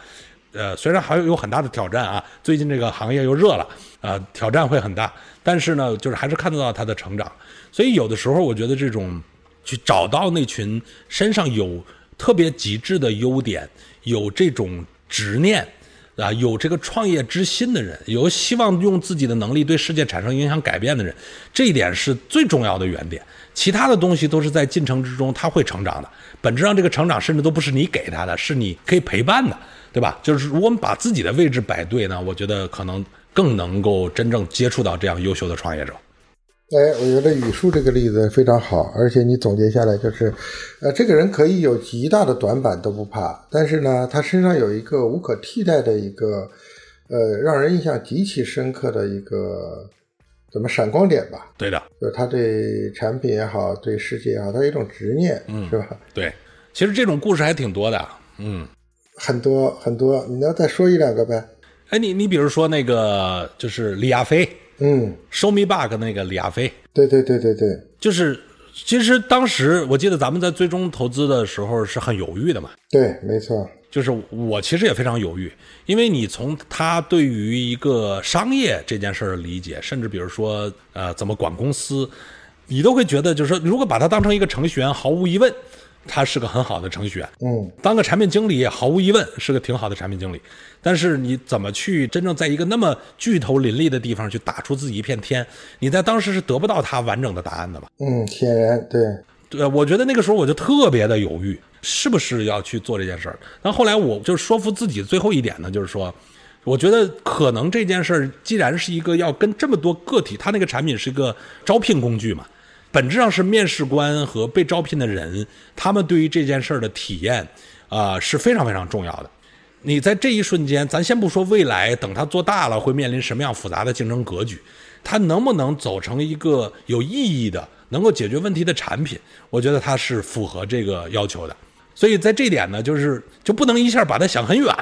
呃，虽然还有有很大的挑战啊，最近这个行业又热了，呃，挑战会很大，但是呢，就是还是看得到他的成长。所以有的时候我觉得这种去找到那群身上有特别极致的优点，有这种执念，啊，有这个创业之心的人，有希望用自己的能力对世界产生影响改变的人，这一点是最重要的原点。其他的东西都是在进程之中，他会成长的。本质上，这个成长甚至都不是你给他的，是你可以陪伴的，对吧？就是如果我们把自己的位置摆对呢，我觉得可能更能够真正接触到这样优秀的创业者。哎，我觉得语数这个例子非常好，而且你总结下来就是，呃，这个人可以有极大的短板都不怕，但是呢，他身上有一个无可替代的一个，呃，让人印象极其深刻的一个怎么闪光点吧？对的，就是他对产品也好，对世界也好，他有一种执念，嗯，是吧？对，其实这种故事还挺多的，嗯，很多很多，你要再说一两个呗？哎，你你比如说那个就是李亚飞。嗯，Show me bug 那个李亚飞，对对对对对，就是其实当时我记得咱们在最终投资的时候是很犹豫的嘛。对，没错，就是我其实也非常犹豫，因为你从他对于一个商业这件事儿的理解，甚至比如说呃怎么管公司，你都会觉得就是说，如果把他当成一个程序员，毫无疑问。他是个很好的程序员，嗯，当个产品经理毫无疑问是个挺好的产品经理。但是你怎么去真正在一个那么巨头林立的地方去打出自己一片天？你在当时是得不到他完整的答案的吧？嗯，显然对。对，我觉得那个时候我就特别的犹豫，是不是要去做这件事儿。但后来我就说服自己，最后一点呢，就是说，我觉得可能这件事儿既然是一个要跟这么多个体，他那个产品是一个招聘工具嘛。本质上是面试官和被招聘的人，他们对于这件事儿的体验，啊是非常非常重要的。你在这一瞬间，咱先不说未来，等他做大了会面临什么样复杂的竞争格局，他能不能走成一个有意义的、能够解决问题的产品，我觉得他是符合这个要求的。所以在这点呢，就是就不能一下把他想很远。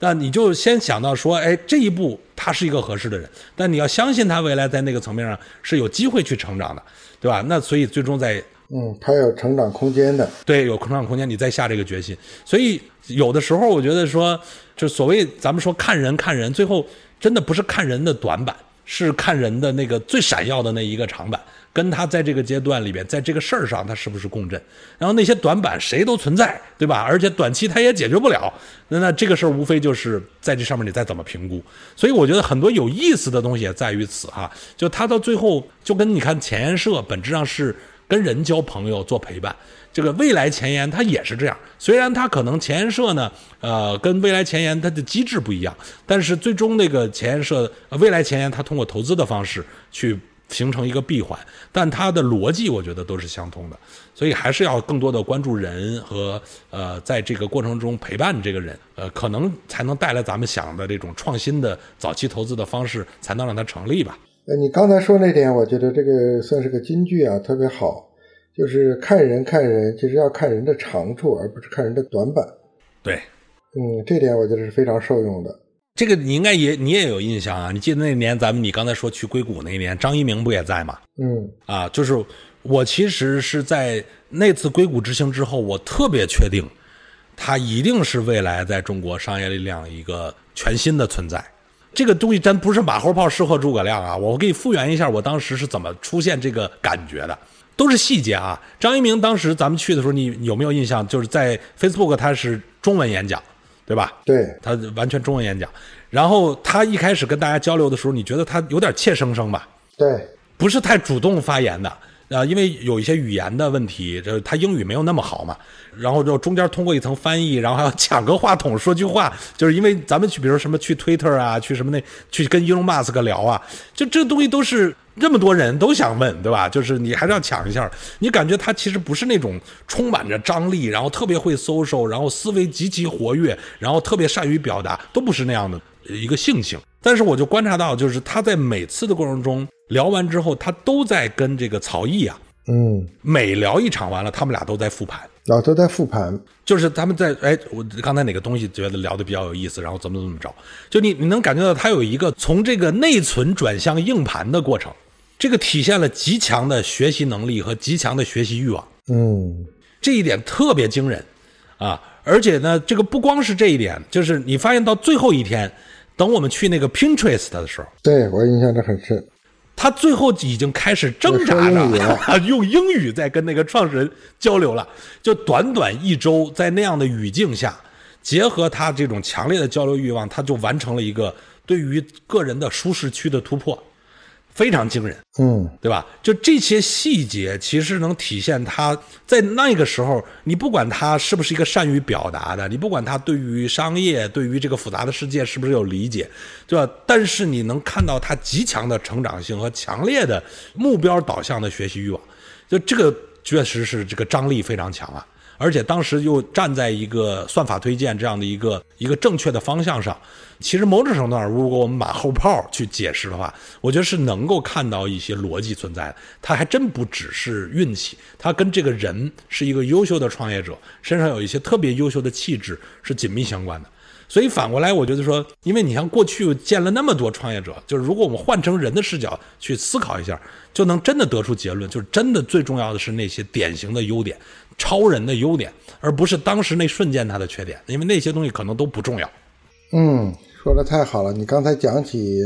那你就先想到说，哎，这一步他是一个合适的人，但你要相信他未来在那个层面上是有机会去成长的，对吧？那所以最终在，嗯，他有成长空间的，对，有成长空间，你再下这个决心。所以有的时候我觉得说，就所谓咱们说看人看人，最后真的不是看人的短板，是看人的那个最闪耀的那一个长板。跟他在这个阶段里边，在这个事儿上，他是不是共振？然后那些短板谁都存在，对吧？而且短期他也解决不了。那那这个事儿无非就是在这上面你再怎么评估。所以我觉得很多有意思的东西也在于此哈。就他到最后就跟你看前沿社本质上是跟人交朋友做陪伴。这个未来前沿它也是这样。虽然它可能前沿社呢，呃，跟未来前沿它的机制不一样，但是最终那个前沿社未来前沿它通过投资的方式去。形成一个闭环，但它的逻辑我觉得都是相通的，所以还是要更多的关注人和呃，在这个过程中陪伴这个人，呃，可能才能带来咱们想的这种创新的早期投资的方式，才能让它成立吧。呃，你刚才说那点，我觉得这个算是个金句啊，特别好，就是看人看人，其实要看人的长处，而不是看人的短板。对，嗯，这点我觉得是非常受用的。这个你应该也你也有印象啊？你记得那年咱们你刚才说去硅谷那年，张一鸣不也在吗？嗯，啊，就是我其实是在那次硅谷之行之后，我特别确定，他一定是未来在中国商业力量一个全新的存在。这个东西真不是马后炮，适合诸葛亮啊！我给你复原一下，我当时是怎么出现这个感觉的，都是细节啊。张一鸣当时咱们去的时候，你有没有印象？就是在 Facebook，他是中文演讲。对吧？对他完全中文演讲，然后他一开始跟大家交流的时候，你觉得他有点怯生生吧？对，不是太主动发言的啊，因为有一些语言的问题，这他英语没有那么好嘛。然后就中间通过一层翻译，然后还要抢个话筒说句话，就是因为咱们去，比如什么去 Twitter 啊，去什么那去跟 Elon Musk 聊啊，就这东西都是。这么多人都想问，对吧？就是你还是要抢一下。你感觉他其实不是那种充满着张力，然后特别会 social，然后思维极其活跃，然后特别善于表达，都不是那样的一个性情。但是我就观察到，就是他在每次的过程中聊完之后，他都在跟这个曹毅啊，嗯，每聊一场完了，他们俩都在复盘，啊都在复盘，就是他们在哎，我刚才哪个东西觉得聊的比较有意思，然后怎么怎么着，就你你能感觉到他有一个从这个内存转向硬盘的过程。这个体现了极强的学习能力和极强的学习欲望，嗯，这一点特别惊人，啊，而且呢，这个不光是这一点，就是你发现到最后一天，等我们去那个 Pinterest 的时候，对我印象的很深，他最后已经开始挣扎着 *laughs* 用英语在跟那个创始人交流了，就短短一周，在那样的语境下。结合他这种强烈的交流欲望，他就完成了一个对于个人的舒适区的突破。非常惊人，嗯，对吧？就这些细节，其实能体现他在那个时候，你不管他是不是一个善于表达的，你不管他对于商业、对于这个复杂的世界是不是有理解，对吧？但是你能看到他极强的成长性和强烈的目标导向的学习欲望，就这个确实是这个张力非常强啊。而且当时又站在一个算法推荐这样的一个一个正确的方向上，其实某种程度上，如果我们马后炮去解释的话，我觉得是能够看到一些逻辑存在的。他还真不只是运气，他跟这个人是一个优秀的创业者，身上有一些特别优秀的气质是紧密相关的。所以反过来，我觉得说，因为你像过去见了那么多创业者，就是如果我们换成人的视角去思考一下，就能真的得出结论，就是真的最重要的是那些典型的优点。超人的优点，而不是当时那瞬间他的缺点，因为那些东西可能都不重要。嗯，说的太好了。你刚才讲起，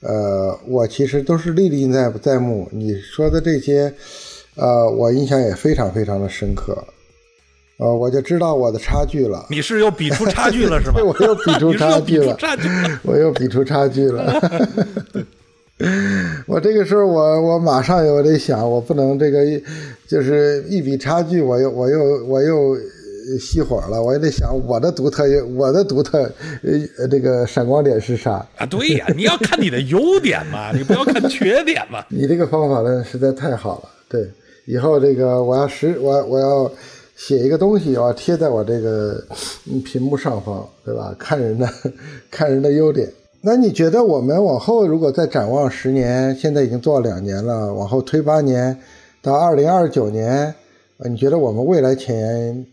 呃，我其实都是历历在在目。你说的这些，呃，我印象也非常非常的深刻。呃，我就知道我的差距了。你是又比出差距了是吗？*laughs* 我又比出 *laughs* 差距了。我又比出差距了。*laughs* 我这个时候，我我马上我得想，我不能这个，就是一比差距，我又我又我又熄火了，我也得想我的独特，我的独特，呃，这个闪光点是啥啊？对呀，你要看你的优点嘛，你不要看缺点嘛。你这个方法呢，实在太好了。对，以后这个我要实我我要写一个东西，我要贴在我这个屏幕上方，对吧？看人的 *laughs* 看人的优点。那你觉得我们往后如果再展望十年，现在已经做了两年了，往后推八年，到二零二九年，呃，你觉得我们未来前，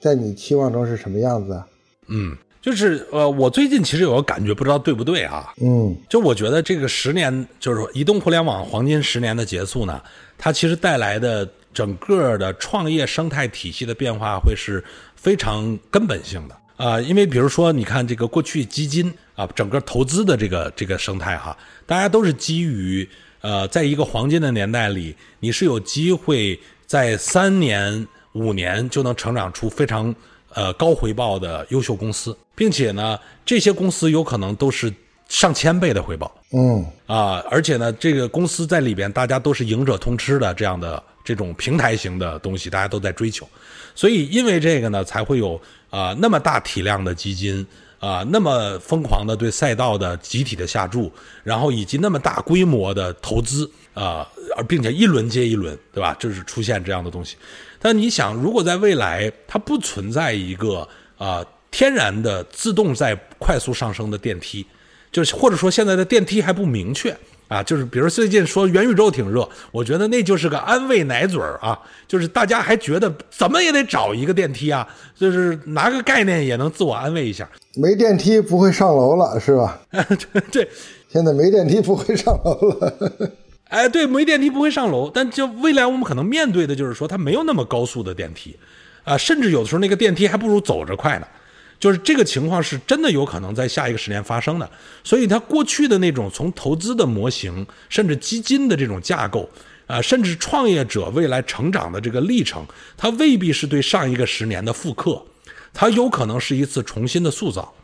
在你期望中是什么样子？嗯，就是呃，我最近其实有个感觉，不知道对不对啊？嗯，就我觉得这个十年，就是说移动互联网黄金十年的结束呢，它其实带来的整个的创业生态体系的变化，会是非常根本性的。啊，因为比如说，你看这个过去基金啊，整个投资的这个这个生态哈，大家都是基于呃，在一个黄金的年代里，你是有机会在三年五年就能成长出非常呃高回报的优秀公司，并且呢，这些公司有可能都是上千倍的回报。嗯啊，而且呢，这个公司在里边，大家都是赢者通吃的这样的这种平台型的东西，大家都在追求，所以因为这个呢，才会有。啊，那么大体量的基金啊，那么疯狂的对赛道的集体的下注，然后以及那么大规模的投资啊，而并且一轮接一轮，对吧？就是出现这样的东西。但你想，如果在未来它不存在一个啊天然的自动在快速上升的电梯，就是或者说现在的电梯还不明确。啊，就是比如最近说元宇宙挺热，我觉得那就是个安慰奶嘴儿啊，就是大家还觉得怎么也得找一个电梯啊，就是拿个概念也能自我安慰一下。没电梯不会上楼了，是吧？*laughs* 对，现在没电梯不会上楼了。哎，对，没电梯不会上楼，但就未来我们可能面对的就是说，它没有那么高速的电梯，啊，甚至有的时候那个电梯还不如走着快呢。就是这个情况是真的有可能在下一个十年发生的，所以它过去的那种从投资的模型，甚至基金的这种架构，啊，甚至创业者未来成长的这个历程，它未必是对上一个十年的复刻，它有可能是一次重新的塑造。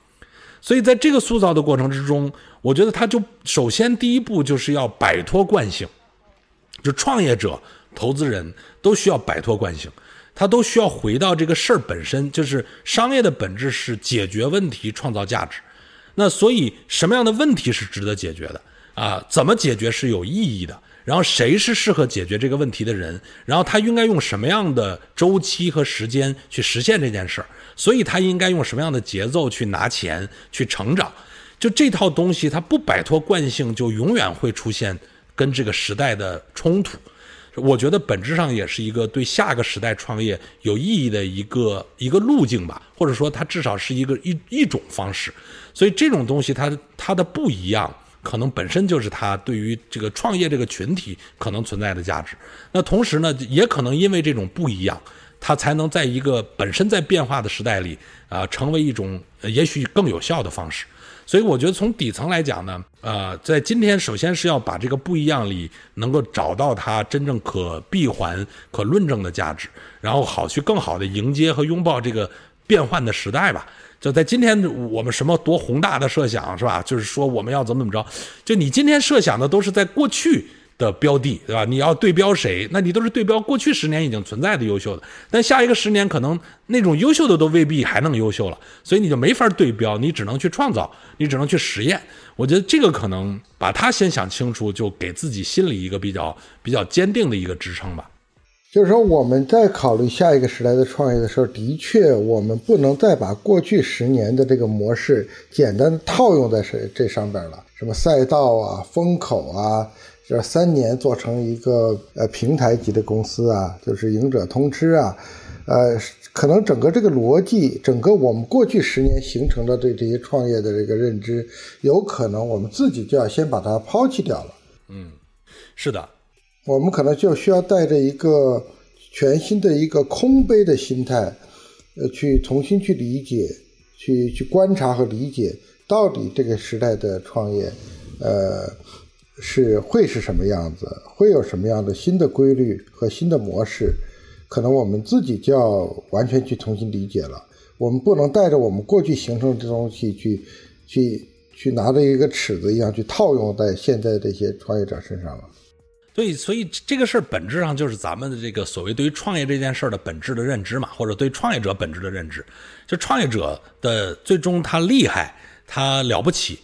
所以在这个塑造的过程之中，我觉得它就首先第一步就是要摆脱惯性，就创业者、投资人都需要摆脱惯性。他都需要回到这个事儿本身，就是商业的本质是解决问题、创造价值。那所以什么样的问题是值得解决的啊？怎么解决是有意义的？然后谁是适合解决这个问题的人？然后他应该用什么样的周期和时间去实现这件事儿？所以他应该用什么样的节奏去拿钱、去成长？就这套东西，它不摆脱惯性，就永远会出现跟这个时代的冲突。我觉得本质上也是一个对下个时代创业有意义的一个一个路径吧，或者说它至少是一个一一种方式。所以这种东西它它的不一样，可能本身就是它对于这个创业这个群体可能存在的价值。那同时呢，也可能因为这种不一样，它才能在一个本身在变化的时代里啊，成为一种也许更有效的方式。所以我觉得从底层来讲呢，呃，在今天首先是要把这个不一样里能够找到它真正可闭环、可论证的价值，然后好去更好的迎接和拥抱这个变换的时代吧。就在今天，我们什么多宏大的设想是吧？就是说我们要怎么怎么着，就你今天设想的都是在过去的标的，对吧？你要对标谁，那你都是对标过去十年已经存在的优秀的，但下一个十年可能那种优秀的都未必还能优秀了，所以你就没法对标，你只能去创造，你只能去实验。我觉得这个可能把它先想清楚，就给自己心里一个比较比较坚定的一个支撑吧。就是说，我们在考虑下一个时代的创业的时候，的确，我们不能再把过去十年的这个模式简单套用在这这上边了。什么赛道啊、风口啊，这三年做成一个呃平台级的公司啊，就是赢者通吃啊，呃，可能整个这个逻辑，整个我们过去十年形成的对这些创业的这个认知，有可能我们自己就要先把它抛弃掉了。嗯，是的。我们可能就需要带着一个全新的一个空杯的心态，呃，去重新去理解、去去观察和理解，到底这个时代的创业，呃，是会是什么样子，会有什么样的新的规律和新的模式，可能我们自己就要完全去重新理解了。我们不能带着我们过去形成的东西去，去去拿着一个尺子一样去套用在现在这些创业者身上了。所以，所以这个事儿本质上就是咱们的这个所谓对于创业这件事儿的本质的认知嘛，或者对创业者本质的认知。就创业者的最终他厉害，他了不起，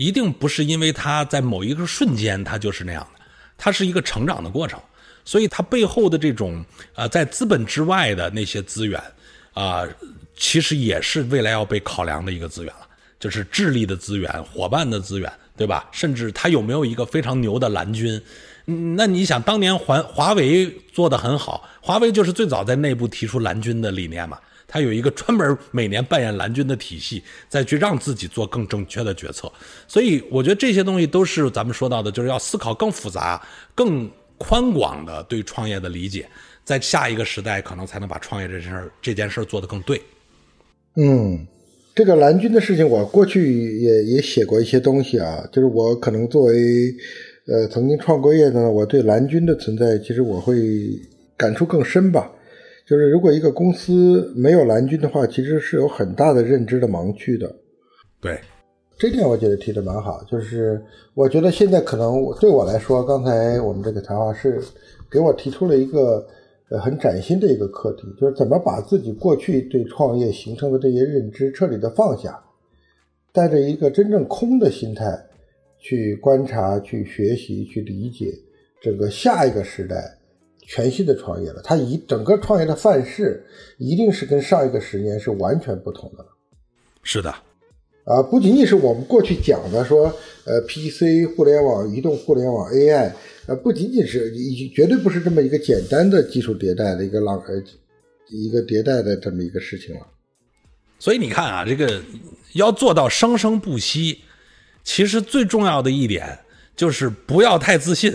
一定不是因为他在某一个瞬间他就是那样的，他是一个成长的过程。所以，他背后的这种呃，在资本之外的那些资源啊，其实也是未来要被考量的一个资源了，就是智力的资源、伙伴的资源，对吧？甚至他有没有一个非常牛的蓝军。那你想，当年华华为做的很好，华为就是最早在内部提出蓝军的理念嘛，他有一个专门每年扮演蓝军的体系，再去让自己做更正确的决策。所以我觉得这些东西都是咱们说到的，就是要思考更复杂、更宽广的对创业的理解，在下一个时代可能才能把创业这件事这件事做得更对。嗯，这个蓝军的事情，我过去也也写过一些东西啊，就是我可能作为。呃，曾经创过业的呢，我对蓝军的存在，其实我会感触更深吧。就是如果一个公司没有蓝军的话，其实是有很大的认知的盲区的。对，这点我觉得提的蛮好。就是我觉得现在可能对我来说，刚才我们这个谈话是给我提出了一个呃很崭新的一个课题，就是怎么把自己过去对创业形成的这些认知彻底的放下，带着一个真正空的心态。去观察、去学习、去理解整个下一个时代全新的创业了。它一整个创业的范式一定是跟上一个十年是完全不同的了。是的，啊，不仅仅是我们过去讲的说，呃，PC、互联网、移动互联网、AI，呃，不仅仅是绝对不是这么一个简单的技术迭代的一个浪呃一个迭代的这么一个事情了。所以你看啊，这个要做到生生不息。其实最重要的一点就是不要太自信，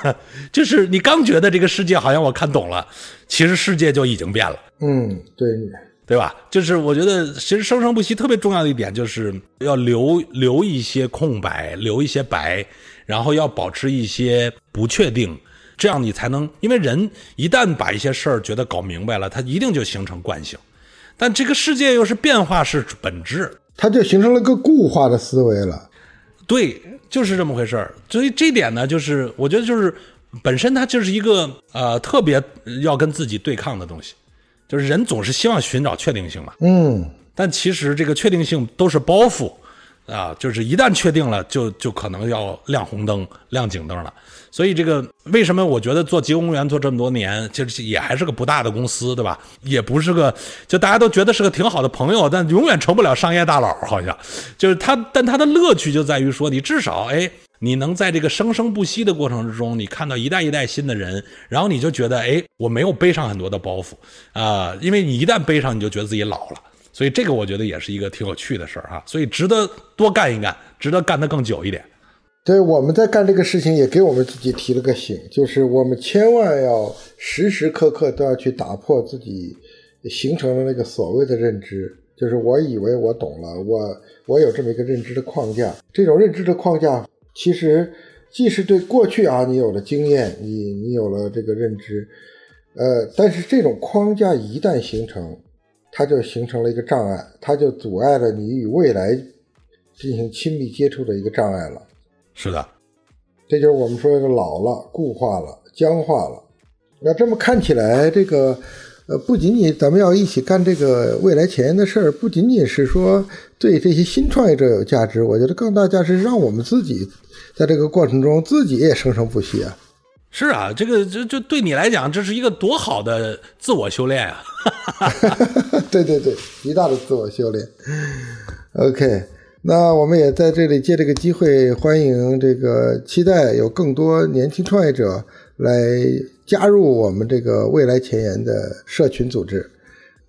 *laughs* 就是你刚觉得这个世界好像我看懂了，其实世界就已经变了。嗯，对，对吧？就是我觉得其实生生不息特别重要的一点就是要留留一些空白，留一些白，然后要保持一些不确定，这样你才能，因为人一旦把一些事儿觉得搞明白了，他一定就形成惯性。但这个世界又是变化是本质，它就形成了个固化的思维了。对，就是这么回事儿。所以这点呢，就是我觉得就是本身它就是一个呃特别要跟自己对抗的东西，就是人总是希望寻找确定性嘛。嗯，但其实这个确定性都是包袱啊，就是一旦确定了，就就可能要亮红灯、亮警灯了。所以这个为什么我觉得做极公园做这么多年，其实也还是个不大的公司，对吧？也不是个，就大家都觉得是个挺好的朋友，但永远成不了商业大佬，好像就是他。但他的乐趣就在于说，你至少哎，你能在这个生生不息的过程之中，你看到一代一代新的人，然后你就觉得哎，我没有背上很多的包袱啊，因为你一旦背上，你就觉得自己老了。所以这个我觉得也是一个挺有趣的事儿哈，所以值得多干一干，值得干得更久一点。对，我们在干这个事情，也给我们自己提了个醒，就是我们千万要时时刻刻都要去打破自己形成的那个所谓的认知，就是我以为我懂了，我我有这么一个认知的框架。这种认知的框架，其实既是对过去啊，你有了经验，你你有了这个认知，呃，但是这种框架一旦形成，它就形成了一个障碍，它就阻碍了你与未来进行亲密接触的一个障碍了。是的，这就是我们说的老了、固化了、僵化了。那这么看起来，这个呃，不仅仅咱们要一起干这个未来前沿的事儿，不仅仅是说对这些新创业者有价值，我觉得更大价值让我们自己在这个过程中自己也生生不息啊。是啊，这个这这对你来讲，这是一个多好的自我修炼啊！哈哈哈对对对，极大的自我修炼。OK。那我们也在这里借这个机会，欢迎这个期待有更多年轻创业者来加入我们这个未来前沿的社群组织。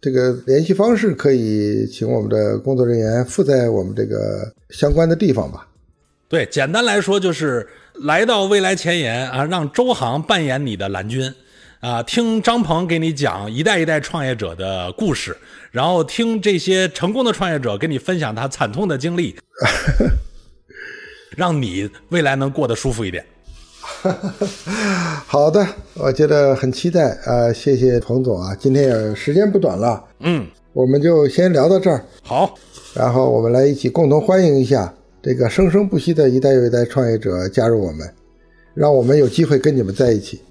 这个联系方式可以请我们的工作人员附在我们这个相关的地方吧。对，简单来说就是来到未来前沿啊，让周航扮演你的蓝军。啊，听张鹏给你讲一代一代创业者的故事，然后听这些成功的创业者跟你分享他惨痛的经历，*laughs* 让你未来能过得舒服一点。*laughs* 好的，我觉得很期待啊！谢谢彭总啊，今天也时间不短了，嗯，我们就先聊到这儿。好，然后我们来一起共同欢迎一下这个生生不息的一代又一代创业者加入我们，让我们有机会跟你们在一起。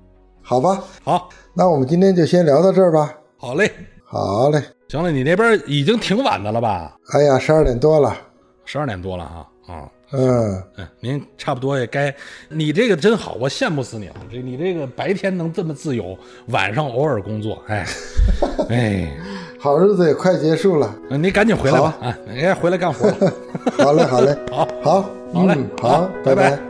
好吧，好，那我们今天就先聊到这儿吧。好嘞，好嘞，行了，你那边已经挺晚的了吧？哎呀，十二点多了，十二点多了哈，啊，嗯。嗯，您差不多也该，你这个真好，我羡慕死你了。这你这个白天能这么自由，晚上偶尔工作，哎，*laughs* 哎，好日子也快结束了，你赶紧回来吧，啊，你该回来干活了。*laughs* 好嘞，好嘞，好，*laughs* 好，好嘞，好，拜拜。